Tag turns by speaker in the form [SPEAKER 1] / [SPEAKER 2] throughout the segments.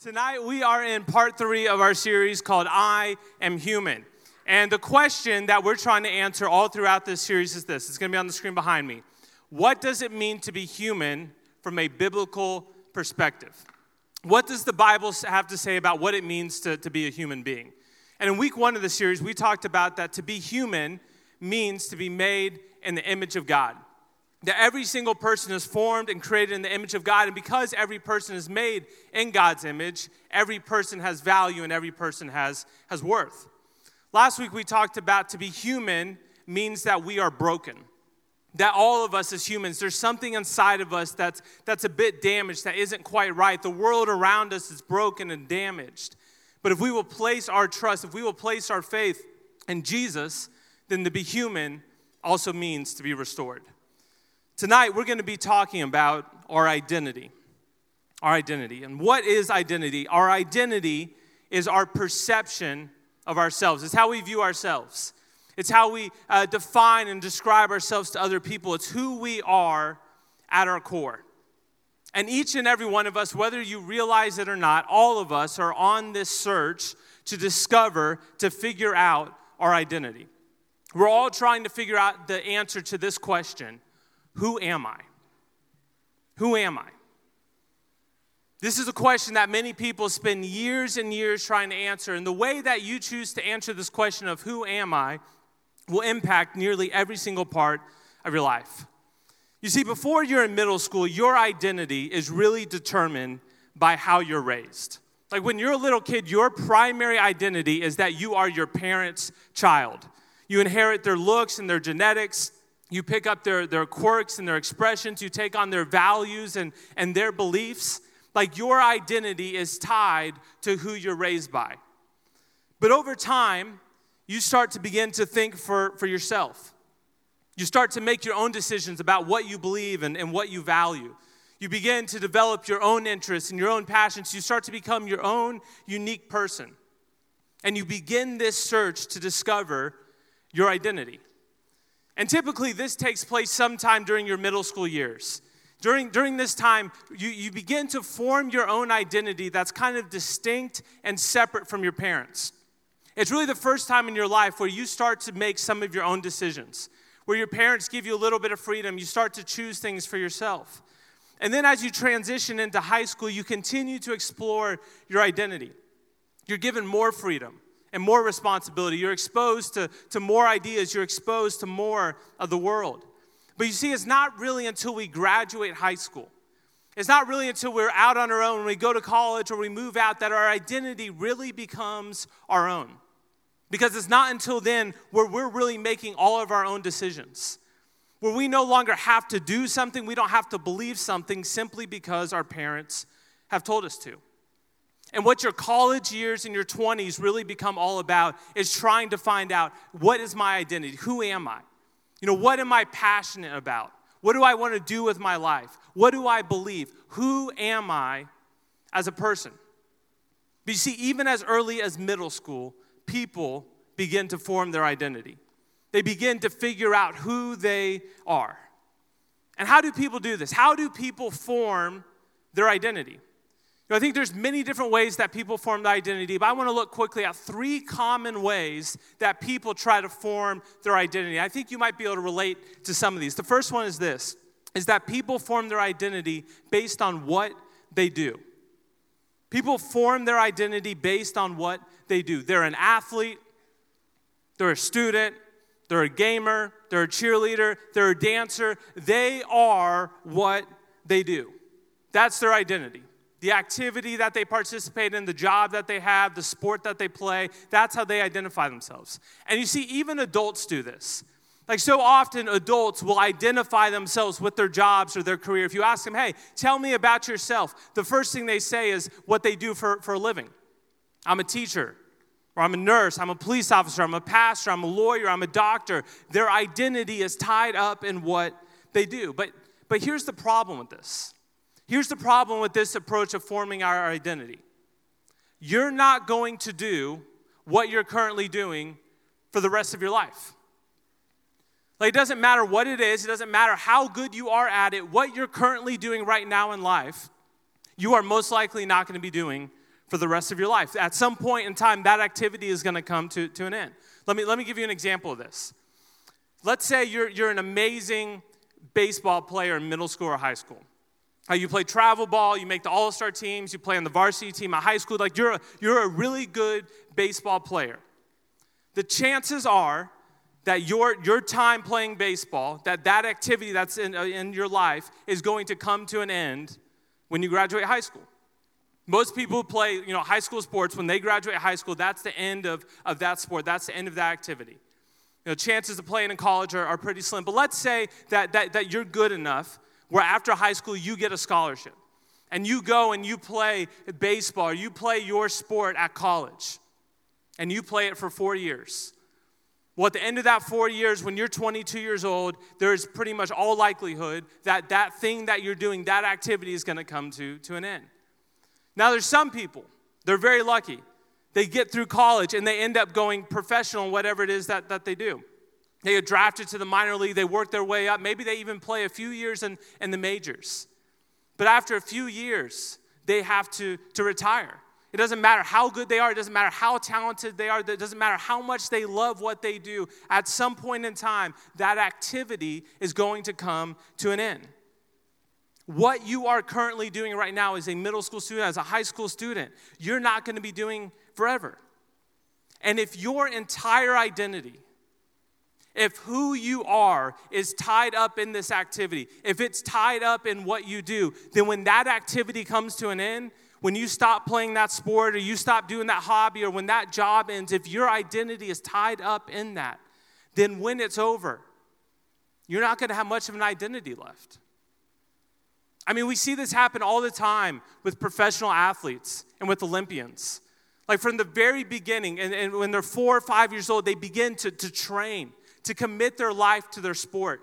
[SPEAKER 1] Tonight, we are in part three of our series called I Am Human. And the question that we're trying to answer all throughout this series is this it's going to be on the screen behind me. What does it mean to be human from a biblical perspective? What does the Bible have to say about what it means to, to be a human being? And in week one of the series, we talked about that to be human means to be made in the image of God that every single person is formed and created in the image of God. And because every person is made in God's image, every person has value and every person has, has worth. Last week we talked about to be human means that we are broken. That all of us as humans, there's something inside of us that's, that's a bit damaged, that isn't quite right. The world around us is broken and damaged. But if we will place our trust, if we will place our faith in Jesus, then to be human also means to be restored. Tonight, we're going to be talking about our identity. Our identity. And what is identity? Our identity is our perception of ourselves, it's how we view ourselves, it's how we uh, define and describe ourselves to other people, it's who we are at our core. And each and every one of us, whether you realize it or not, all of us are on this search to discover, to figure out our identity. We're all trying to figure out the answer to this question who am I? Who am I? This is a question that many people spend years and years trying to answer. And the way that you choose to answer this question of who am I will impact nearly every single part of your life. You see, before you're in middle school, your identity is really determined by how you're raised. Like when you're a little kid, your primary identity is that you are your parents' child. You inherit their looks and their genetics, you pick up their, their quirks and their expressions, you take on their values and, and their beliefs. Like your identity is tied to who you're raised by. But over time, you start to begin to think for, for yourself. You start to make your own decisions about what you believe and, and what you value. You begin to develop your own interests and your own passions. You start to become your own unique person. And you begin this search to discover your identity. And typically, this takes place sometime during your middle school years. During, during this time, you, you begin to form your own identity that's kind of distinct and separate from your parents. It's really the first time in your life where you start to make some of your own decisions, where your parents give you a little bit of freedom. You start to choose things for yourself. And then as you transition into high school, you continue to explore your identity. You're given more freedom and more responsibility. You're exposed to, to more ideas, you're exposed to more of the world. But you see, it's not really until we graduate high school. It's not really until we're out on our own, when we go to college or we move out, that our identity really becomes our own. Because it's not until then where we're really making all of our own decisions, where we no longer have to do something, we don't have to believe something simply because our parents have told us to. And what your college years and your 20s really become all about is trying to find out what is my identity? Who am I? You know, what am I passionate about? What do I want to do with my life? What do I believe? Who am I as a person? But you see, even as early as middle school, people begin to form their identity. They begin to figure out who they are. And how do people do this? How do people form their identity? Know, I think there's many different ways that people form their identity, but I want to look quickly at three common ways that people try to form their identity. I think you might be able to relate to some of these. The first one is this is that people form their identity based on what they do. People form their identity based on what they do. They're an athlete, they're a student, they're a gamer, they're a cheerleader, they're a dancer. They are what they do. That's their identity the activity that they participate in, the job that they have, the sport that they play. That's how they identify themselves. And you see, even adults do this. Like so often, adults will identify themselves with their jobs or their career. If you ask them, hey, tell me about yourself, the first thing they say is what they do for, for a living. I'm a teacher, or I'm a nurse, I'm a police officer, I'm a pastor, I'm a lawyer, I'm a doctor. Their identity is tied up in what they do. But, but here's the problem with this Here's the problem with this approach of forming our identity you're not going to do what you're currently doing for the rest of your life. Like, it doesn't matter what it is, it doesn't matter how good you are at it, what you're currently doing right now in life, you are most likely not going to be doing for the rest of your life. At some point in time, that activity is going to come to, to an end. Let me, let me give you an example of this. Let's say you're, you're an amazing baseball player in middle school or high school. Uh, you play travel ball, you make the all star teams, you play on the varsity team at high school. Like you're a, you're a really good baseball player. The chances are that your, your time playing baseball, that that activity that's in, uh, in your life is going to come to an end when you graduate high school. Most people who play you know, high school sports, when they graduate high school, that's the end of, of that sport. That's the end of that activity. You know, chances of playing in college are, are pretty slim. But let's say that, that, that you're good enough where after high school you get a scholarship and you go and you play baseball you play your sport at college and you play it for four years. Well, at the end of that four years, when you're 22 years old, there's pretty much all likelihood that that thing that you're doing, that activity is going to come to, to an end. Now, there's some people, they're very lucky. They get through college and they end up going professional whatever it is that, that they do. They get drafted to the minor league, they work their way up. Maybe they even play a few years in, in the majors. But after a few years, they have to, to retire. It doesn't matter how good they are, it doesn't matter how talented they are, it doesn't matter how much they love what they do. At some point in time, that activity is going to come to an end. What you are currently doing right now as a middle school student, as a high school student, you're not going to be doing forever. And if your entire identity, if who you are is tied up in this activity, if it's tied up in what you do, then when that activity comes to an end, when you stop playing that sport or you stop doing that hobby or when that job ends, if your identity is tied up in that, then when it's over, you're not going to have much of an identity left. I mean, we see this happen all the time with professional athletes and with Olympians. Like from the very beginning, and, and when they're four or five years old, they begin to, to train, to commit their life to their sport.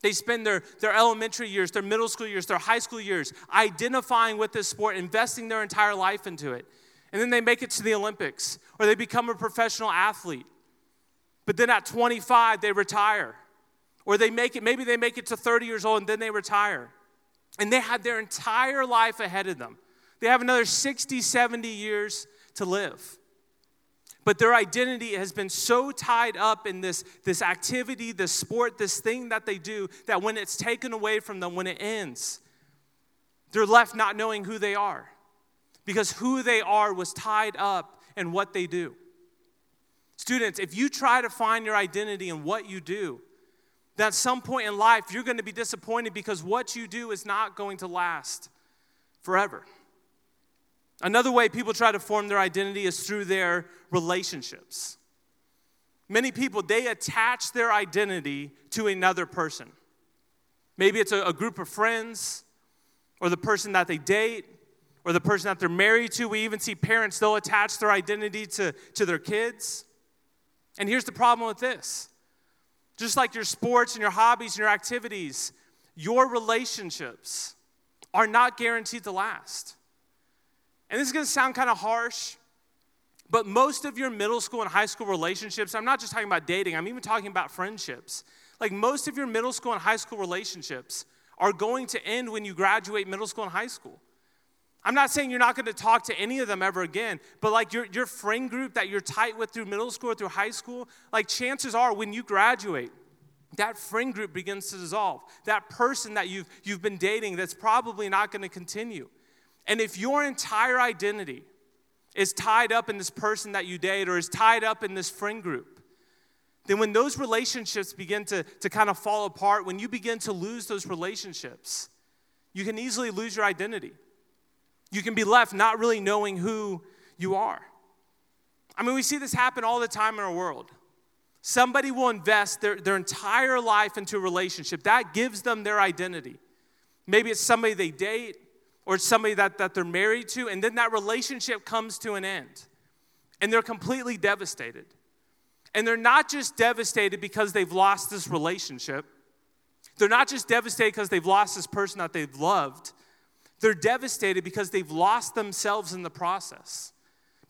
[SPEAKER 1] They spend their, their elementary years, their middle school years, their high school years identifying with this sport, investing their entire life into it. And then they make it to the Olympics or they become a professional athlete. But then at 25, they retire. Or they make it, maybe they make it to 30 years old and then they retire. And they have their entire life ahead of them. They have another 60, 70 years to live but their identity has been so tied up in this, this activity, this sport, this thing that they do, that when it's taken away from them, when it ends, they're left not knowing who they are. Because who they are was tied up in what they do. Students, if you try to find your identity in what you do, then at some point in life you're going to be disappointed because what you do is not going to last forever. Another way people try to form their identity is through their relationships. Many people, they attach their identity to another person. Maybe it's a, a, group of friends, or the person that they date, or the person that they're married to. We even see parents, they'll attach their identity to, to their kids. And here's the problem with this just like your sports and your hobbies and your activities, your relationships are not guaranteed to last. And this is gonna sound kind of harsh, but most of your middle school and high school relationships, I'm not just talking about dating, I'm even talking about friendships. Like most of your middle school and high school relationships are going to end when you graduate middle school and high school. I'm not saying you're not going to talk to any of them ever again, but like your, your friend group that you're tight with through middle school or through high school, like chances are when you graduate, that friend group begins to dissolve. That person that you've, you've been dating that's probably not going to continue. And if your entire identity is tied up in this person that you date or is tied up in this friend group, then when those relationships begin to, to kind of fall apart, when you begin to lose those relationships, you can easily lose your identity. You can be left not really knowing who you are. I mean, we see this happen all the time in our world. Somebody will invest their, their entire life into a relationship. That gives them their identity. Maybe it's somebody they date, or somebody that, that they're married to, and then that relationship comes to an end. And they're completely devastated. And they're not just devastated because they've lost this relationship, they're not just devastated because they've lost this person that they've loved. They're devastated because they've lost themselves in the process.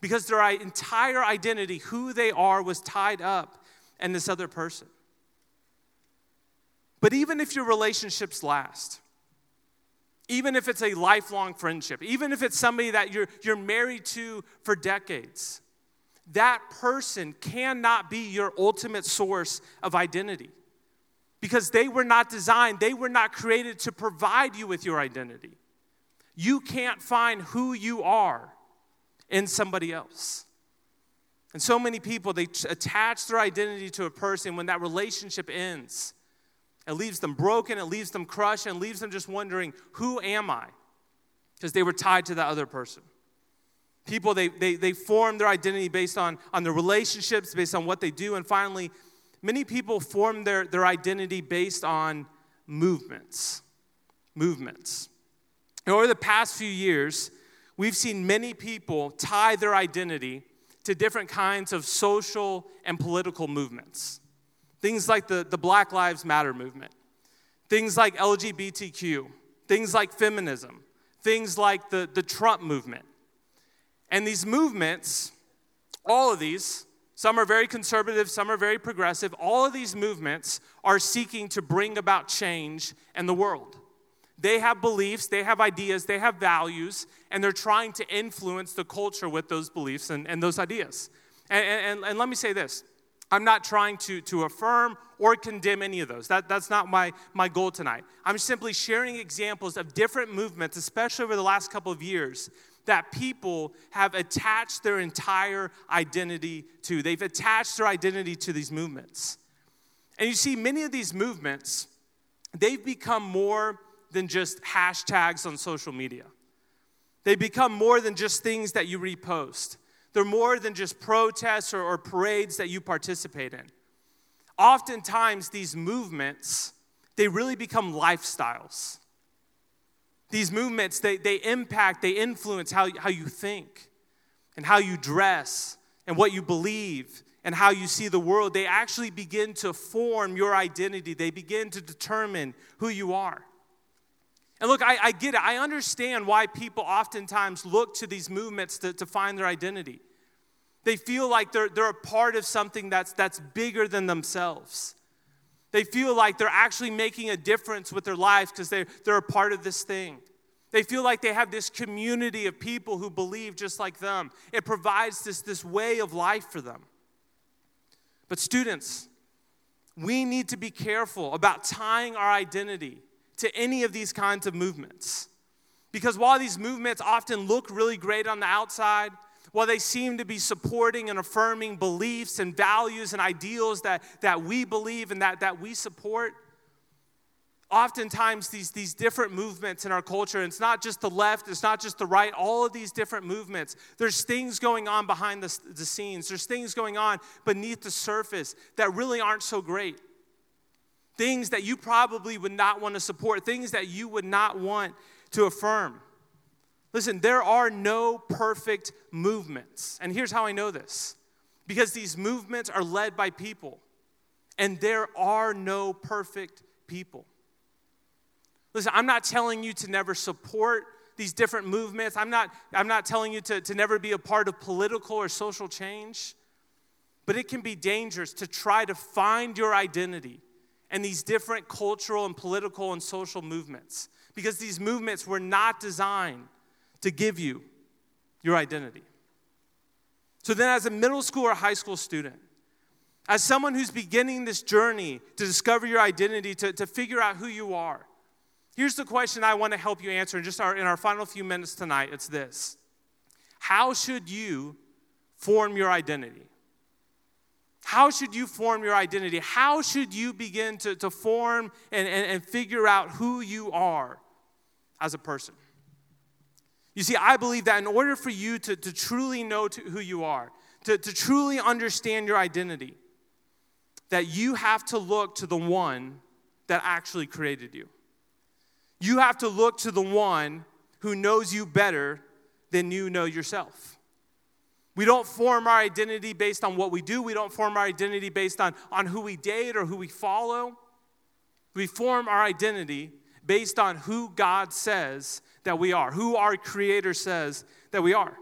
[SPEAKER 1] Because their entire identity, who they are, was tied up in this other person. But even if your relationships last, even if it's a lifelong friendship, even if it's somebody that you're, you're married to for decades, that person cannot be your ultimate source of identity because they were not designed, they were not created to provide you with your identity. You can't find who you are in somebody else. And so many people, they attach their identity to a person when that relationship ends. It leaves them broken, it leaves them crushed, and leaves them just wondering, who am I? Because they were tied to that other person. People, they, they, they form their identity based on, on their relationships, based on what they do, and finally, many people form their, their identity based on movements. Movements. And over the past few years, we've seen many people tie their identity to different kinds of social and political movements. Things like the, the Black Lives Matter movement, things like LGBTQ, things like feminism, things like the, the Trump movement. And these movements, all of these, some are very conservative, some are very progressive. All of these movements are seeking to bring about change in the world. They have beliefs, they have ideas, they have values, and they're trying to influence the culture with those beliefs and, and those ideas. And, and, and let me say this I'm not trying to, to affirm or condemn any of those. That, that's not my, my goal tonight. I'm simply sharing examples of different movements, especially over the last couple of years, that people have attached their entire identity to. They've attached their identity to these movements. And you see, many of these movements, they've become more than just hashtags on social media. They become more than just things that you repost. They're more than just protests or, or parades that you participate in. Oftentimes, these movements, they really become lifestyles. These movements, they, they impact, they influence how, how you think and how you dress and what you believe and how you see the world. They actually begin to form your identity, they begin to determine who you are. And look, I, I get it. I understand why people oftentimes look to these movements to, to find their identity. They feel like they're, they're a part of something that's, that's bigger than themselves. They feel like they're actually making a difference with their lives because they're, they're a part of this thing. They feel like they have this community of people who believe just like them. It provides this, this way of life for them. But, students, we need to be careful about tying our identity to any of these kinds of movements. Because while these movements often look really great on the outside, while they seem to be supporting and affirming beliefs and values and ideals that, that we believe and that, that we support, oftentimes these, these different movements in our culture, and it's not just the left, it's not just the right, all of these different movements, there's things going on behind the, the scenes, there's things going on beneath the surface that really aren't so great. Things that you probably would not want to support, things that you would not want to affirm. Listen, there are no perfect movements. And here's how I know this because these movements are led by people, and there are no perfect people. Listen, I'm not telling you to never support these different movements. I'm not, I'm not telling you to, to never be a part of political or social change. But it can be dangerous to try to find your identity in these different cultural and political and social movements because these movements were not designed to give you your identity. So then, as a middle school or high school student, as someone who's beginning this journey to discover your identity, to, to figure out who you are, here's the question I want to help you answer in just our, in our final few minutes tonight. It's this How should you form your identity? How should you form your identity? How should you begin to, to form and, and, and figure out who you are as a person? You see, I believe that in order for you to, to truly know to who you are, to, to truly understand your identity, that you have to look to the one that actually created you. You have to look to the one who knows you better than you know yourself. We don't form our identity based on what we do. We don't form our identity based on, on who we date or who we follow. We form our identity based on who God says that we are, who our Creator says that we are.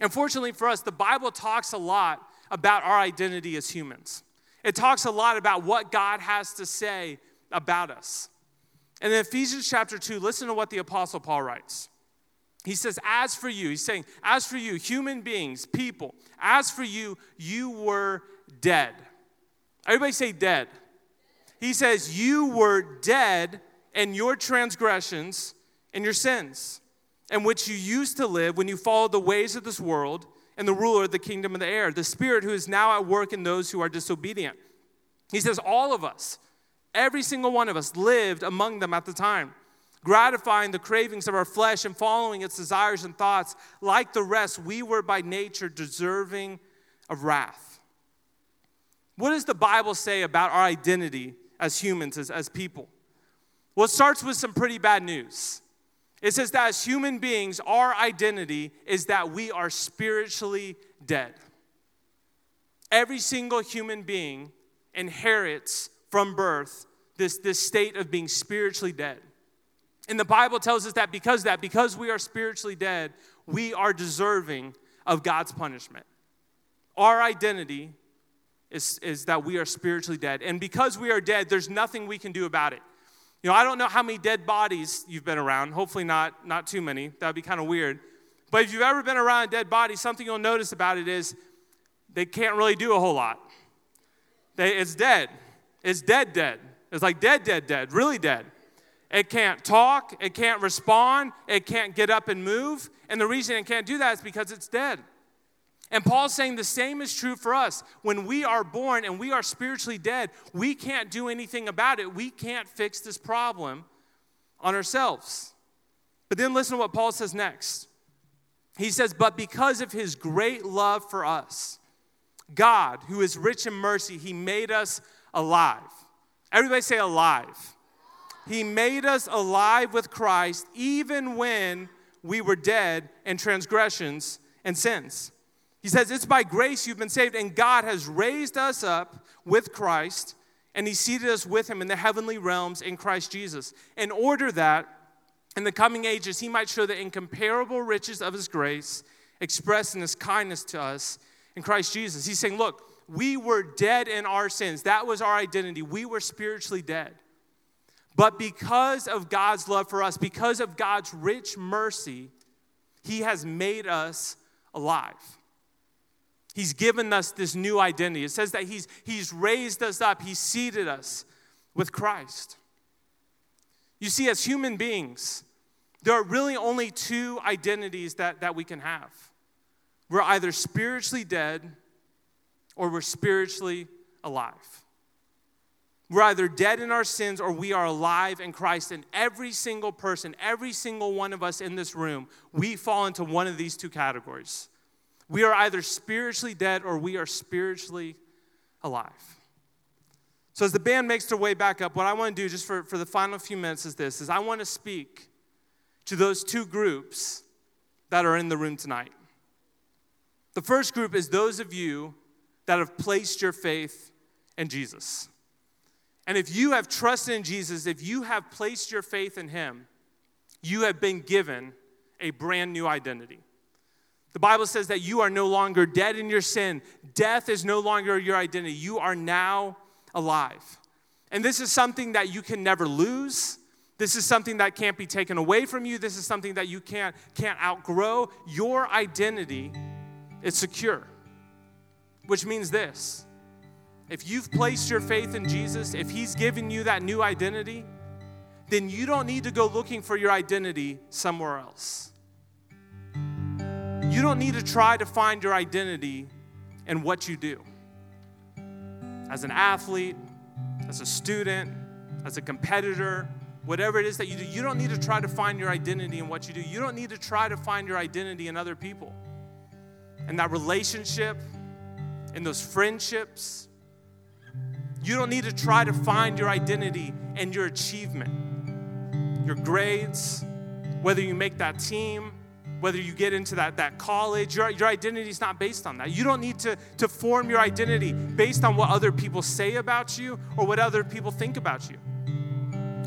[SPEAKER 1] Unfortunately for us, the Bible talks a lot about our identity as humans. It talks a lot about what God has to say about us. And in Ephesians chapter 2, listen to what the Apostle Paul writes. He says, As for you, he's saying, As for you, human beings, people, as for you, you were dead. Everybody say dead. He says, You were dead in your transgressions and your sins, in which you used to live when you followed the ways of this world and the ruler of the kingdom of the air, the spirit who is now at work in those who are disobedient. He says, All of us, every single one of us, lived among them at the time gratifying the cravings of our flesh and following its desires and thoughts. Like the rest, we were by nature deserving of wrath. What does the Bible say about our identity as humans, as, as people? Well, it starts with some pretty bad news. It says that as human beings, our identity is that we are spiritually dead. Every single human being inherits from birth this, this state of being spiritually dead. And the Bible tells us that because that, because we are spiritually dead, we are deserving of God's punishment. Our identity is, is that we are spiritually dead. And because we are dead, there's nothing we can do about it. You know, I don't know how many dead bodies you've been around. Hopefully not, not too many. That'd be kind of weird. But if you've ever been around a dead body, something you'll notice about it is they can't really do a whole lot. They, it's dead. It's dead, dead. It's like dead, dead, dead, really dead. It can't talk, it can't respond, it can't get up and move. And the reason it can't do that is because it's dead. And Paul's saying the same is true for us. When we are born and we are spiritually dead, we can't do anything about it. We can't fix this problem on ourselves. But then listen to what Paul says next. He says, But because of his great love for us, God, who is rich in mercy, he made us alive. Everybody say alive. He made us alive with Christ even when we were dead in transgressions and sins. He says, It's by grace you've been saved, and God has raised us up with Christ, and He seated us with Him in the heavenly realms in Christ Jesus, in order that in the coming ages He might show the incomparable riches of His grace expressed in His kindness to us in Christ Jesus. He's saying, Look, we were dead in our sins. That was our identity. We were spiritually dead. But because of God's love for us, because of God's rich mercy, He has made us alive. He's given us this new identity. It says that He's, he's raised us up, He's seated us with Christ. You see, as human beings, there are really only two identities that, that we can have. We're either spiritually dead or we're spiritually alive. We're either dead in our sins or we are alive in Christ. And every single person, every single one of us in this room, we fall into one of these two categories. We are either spiritually dead or we are spiritually alive. So as the band makes their way back up, what I want to do just for, for the final few minutes is this is I want to speak to those two groups that are in the room tonight. The first group is those of you that have placed your faith in Jesus. And if you have trusted in Jesus, if you have placed your faith in Him, you have been given a brand new identity. The Bible says that you are no longer dead in your sin. Death is no longer your identity. You are now alive. And this is something that you can never lose. This is something that can't be taken away from you. This is something that you can't, can't outgrow. Your identity is secure, which means this if you've placed your faith in Jesus, if He's given you that new identity, then you don't need to go looking for your identity somewhere else. You don't need to try to find your identity in what you do. As an athlete, as a student, as a competitor, whatever it is that you do, you don't need to try to find your identity in what you do. You don't need to try to find your identity in other people. In that relationship, in those friendships, you don't need to try to find your identity and your achievement, your grades, whether you make that team, whether you get into that, that college, your, your identity is not based on that. You don't need to, to form your identity based on what other people say about you or what other people think about you.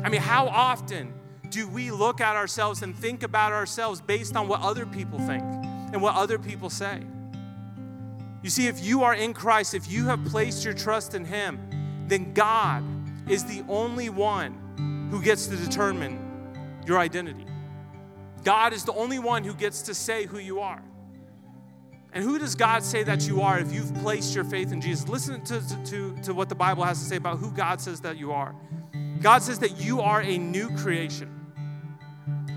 [SPEAKER 1] I mean, how often do we look at ourselves and think about ourselves based on what other people think and what other people say? You see, if you are in Christ, if you have placed your trust in Him, then God is the only one who gets to determine your identity. God is the only one who gets to say who you are. And who does God say that you are if you've placed your faith in Jesus? Listen to, to, to what the Bible has to say about who God says that you are. God says that you are a new creation.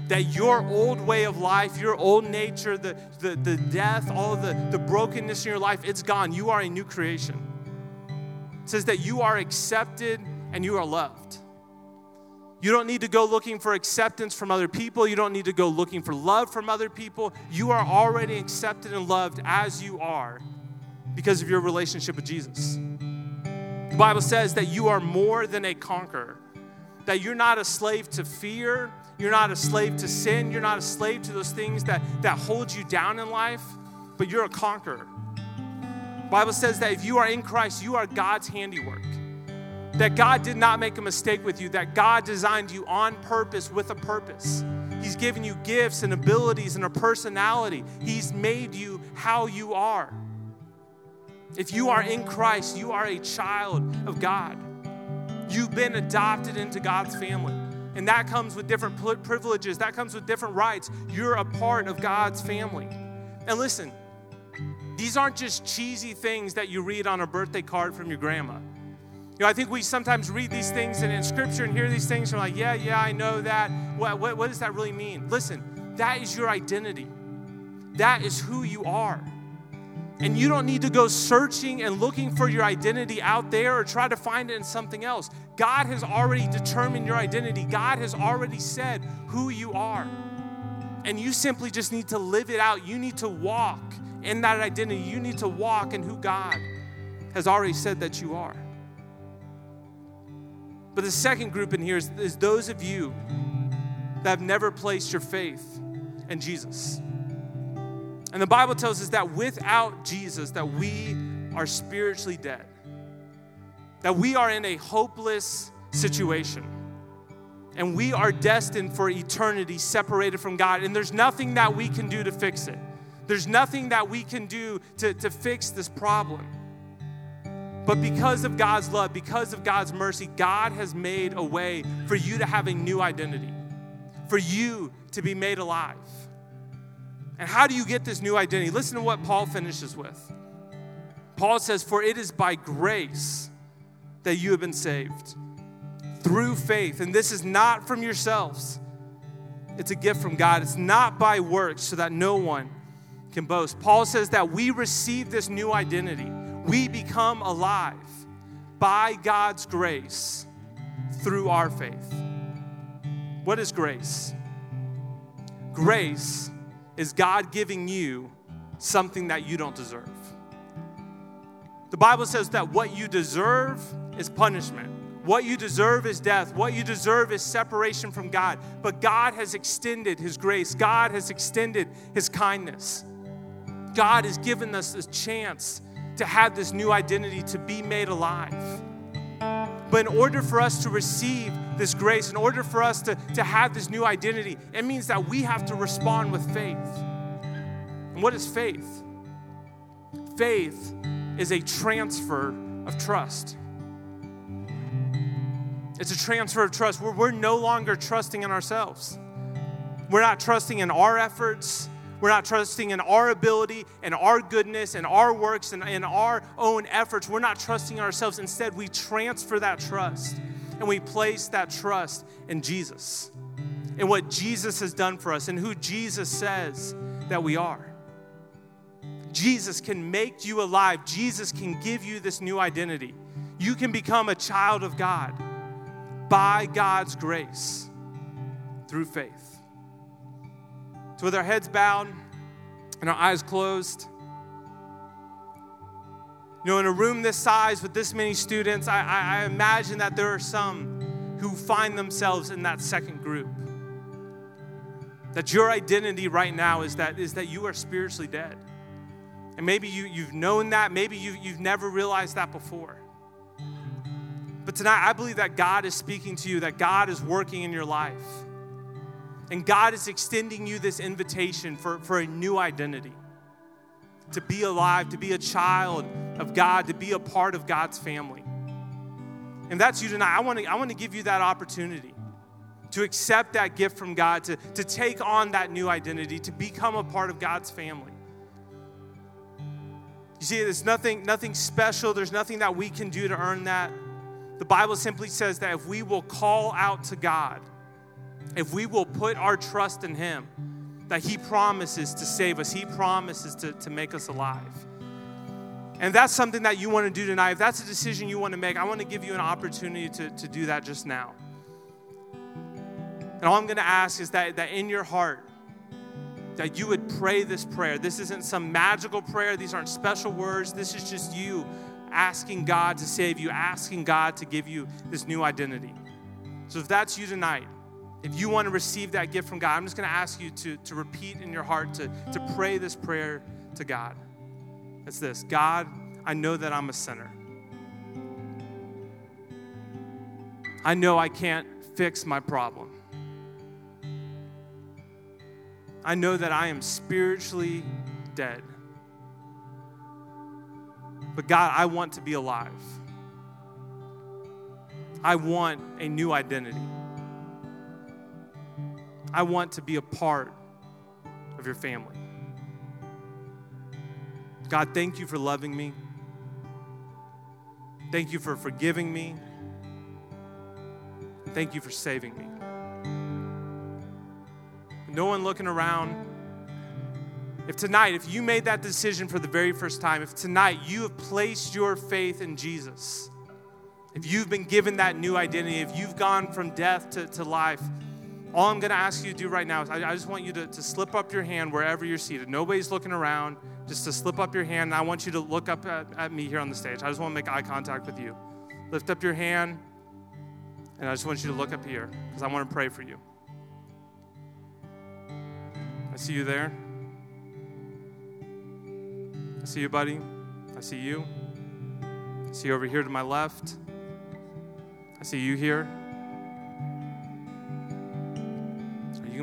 [SPEAKER 1] That your old way of life, your old nature, the, the, the death, all the, the brokenness in your life, it's gone. You are a new creation. Says that you are accepted and you are loved. You don't need to go looking for acceptance from other people. You don't need to go looking for love from other people. You are already accepted and loved as you are because of your relationship with Jesus. The Bible says that you are more than a conqueror, that you're not a slave to fear, you're not a slave to sin, you're not a slave to those things that, that hold you down in life, but you're a conqueror. Bible says that if you are in Christ, you are God's handiwork that God did not make a mistake with you, that God designed you on purpose with a purpose. He's given you gifts and abilities and a personality. He's made you how you are. If you are in Christ, you are a child of God. You've been adopted into God's family. And that comes with different privileges, that comes with different rights. You're a part of God's family. And listen, these aren't just cheesy things that you read on a birthday card from your grandma. You know, I think we sometimes read these things in, in scripture and hear these things and we're like, yeah, yeah, I know that. What, what, what does that really mean? Listen, that is your identity. That is who you are. And you don't need to go searching and looking for your identity out there or try to find it in something else. God has already determined your identity, God has already said who you are. And you simply just need to live it out. You need to walk in that identity. You need to walk in who God has already said that you are. But the second group in here is, is those of you that have never placed your faith in Jesus. And the Bible tells us that without Jesus, that we are spiritually dead. That we are in a hopeless situation. And we are destined for eternity separated from God. And there's nothing that we can do to fix it. There's nothing that we can do to, to fix this problem. But because of God's love, because of God's mercy, God has made a way for you to have a new identity, for you to be made alive. And how do you get this new identity? Listen to what Paul finishes with. Paul says, For it is by grace that you have been saved through faith. And this is not from yourselves, it's a gift from God. It's not by works, so that no one can boast. Paul says that we receive this new identity we become alive by God's grace through our faith. What is grace? Grace is God giving you something that you don't deserve. The Bible says that what you deserve is punishment. What you deserve is death. What you deserve is separation from God. But God has extended His grace, God has extended His kindness. God has given us a chance to have this new identity, to be made alive. But in order for us to receive this grace, in order for us to, to have this new identity, it means that we have to respond with faith. And what is faith? Faith is a transfer of trust. It's a transfer of trust where we're no longer trusting in ourselves. We're not trusting in our efforts. We're not trusting in our ability and our goodness and our works and in our own efforts. We're not trusting ourselves. Instead, we transfer that trust and we place that trust in Jesus and what Jesus has done for us and who Jesus says that we are. Jesus can make you alive. Jesus can give you this new identity. You can become a child of God by God's grace through faith. So, with our heads bowed and our eyes closed, you know, in a room this size with this many students, I, I, I imagine that there are some who find themselves in that second group. That your identity right now is that, is that you are spiritually dead. And maybe you, you've known that, maybe you, you've never realized that before. But tonight, I believe that God is speaking to you, that God is working in your life. And God is extending you this invitation for, for a new identity to be alive, to be a child of God, to be a part of God's family. And that's you tonight. I want to, I want to give you that opportunity. to accept that gift from God, to, to take on that new identity, to become a part of God's family. You see, there's nothing, nothing special, there's nothing that we can do to earn that. The Bible simply says that if we will call out to God, if we will put our trust in Him, that He promises to save us, He promises to, to make us alive. And that's something that you want to do tonight. If that's a decision you want to make, I want to give you an opportunity to, to do that just now. And all I'm going to ask is that, that in your heart, that you would pray this prayer. This isn't some magical prayer, these aren't special words. This is just you asking God to save you, asking God to give you this new identity. So if that's you tonight, if you want to receive that gift from God, I'm just going to ask you to, to repeat in your heart, to, to pray this prayer to God. It's this God, I know that I'm a sinner. I know I can't fix my problem. I know that I am spiritually dead. But God, I want to be alive. I want a new identity. I want to be a part of your family. God, thank you for loving me. Thank you for forgiving me. Thank you for saving me. No one looking around. If tonight, if you made that decision for the very first time, if tonight you have placed your faith in Jesus, if you've been given that new identity, if you've gone from death to, to life, all I'm going to ask you to do right now is I, I just want you to, to slip up your hand wherever you're seated. Nobody's looking around. Just to slip up your hand, and I want you to look up at, at me here on the stage. I just want to make eye contact with you. Lift up your hand, and I just want you to look up here because I want to pray for you. I see you there. I see you, buddy. I see you. I see you over here to my left. I see you here.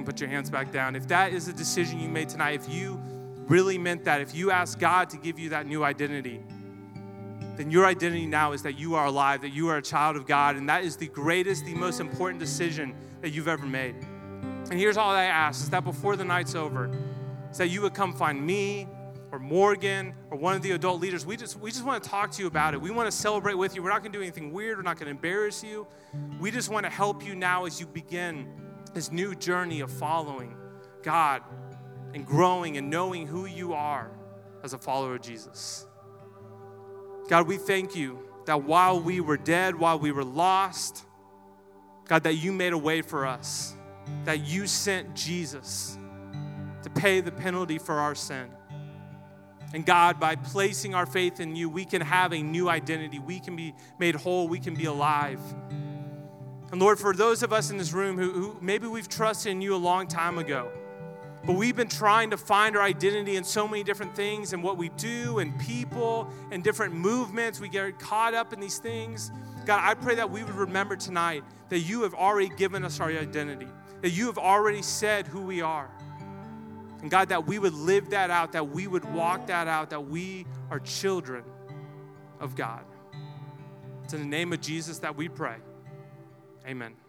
[SPEAKER 1] Can put your hands back down. If that is a decision you made tonight, if you really meant that, if you ask God to give you that new identity, then your identity now is that you are alive, that you are a child of God, and that is the greatest, the most important decision that you've ever made. And here's all I ask is that before the night's over, is that you would come find me or Morgan or one of the adult leaders. We just we just want to talk to you about it. We want to celebrate with you. We're not going to do anything weird. We're not going to embarrass you. We just want to help you now as you begin this new journey of following God and growing and knowing who you are as a follower of Jesus. God, we thank you that while we were dead, while we were lost, God, that you made a way for us, that you sent Jesus to pay the penalty for our sin. And God, by placing our faith in you, we can have a new identity. We can be made whole. We can be alive. And Lord, for those of us in this room who, who maybe we've trusted in you a long time ago, but we've been trying to find our identity in so many different things and what we do and people and different movements. We get caught up in these things. God, I pray that we would remember tonight that you have already given us our identity, that you have already said who we are. And God, that we would live that out, that we would walk that out, that we are children of God. It's in the name of Jesus that we pray. Amen.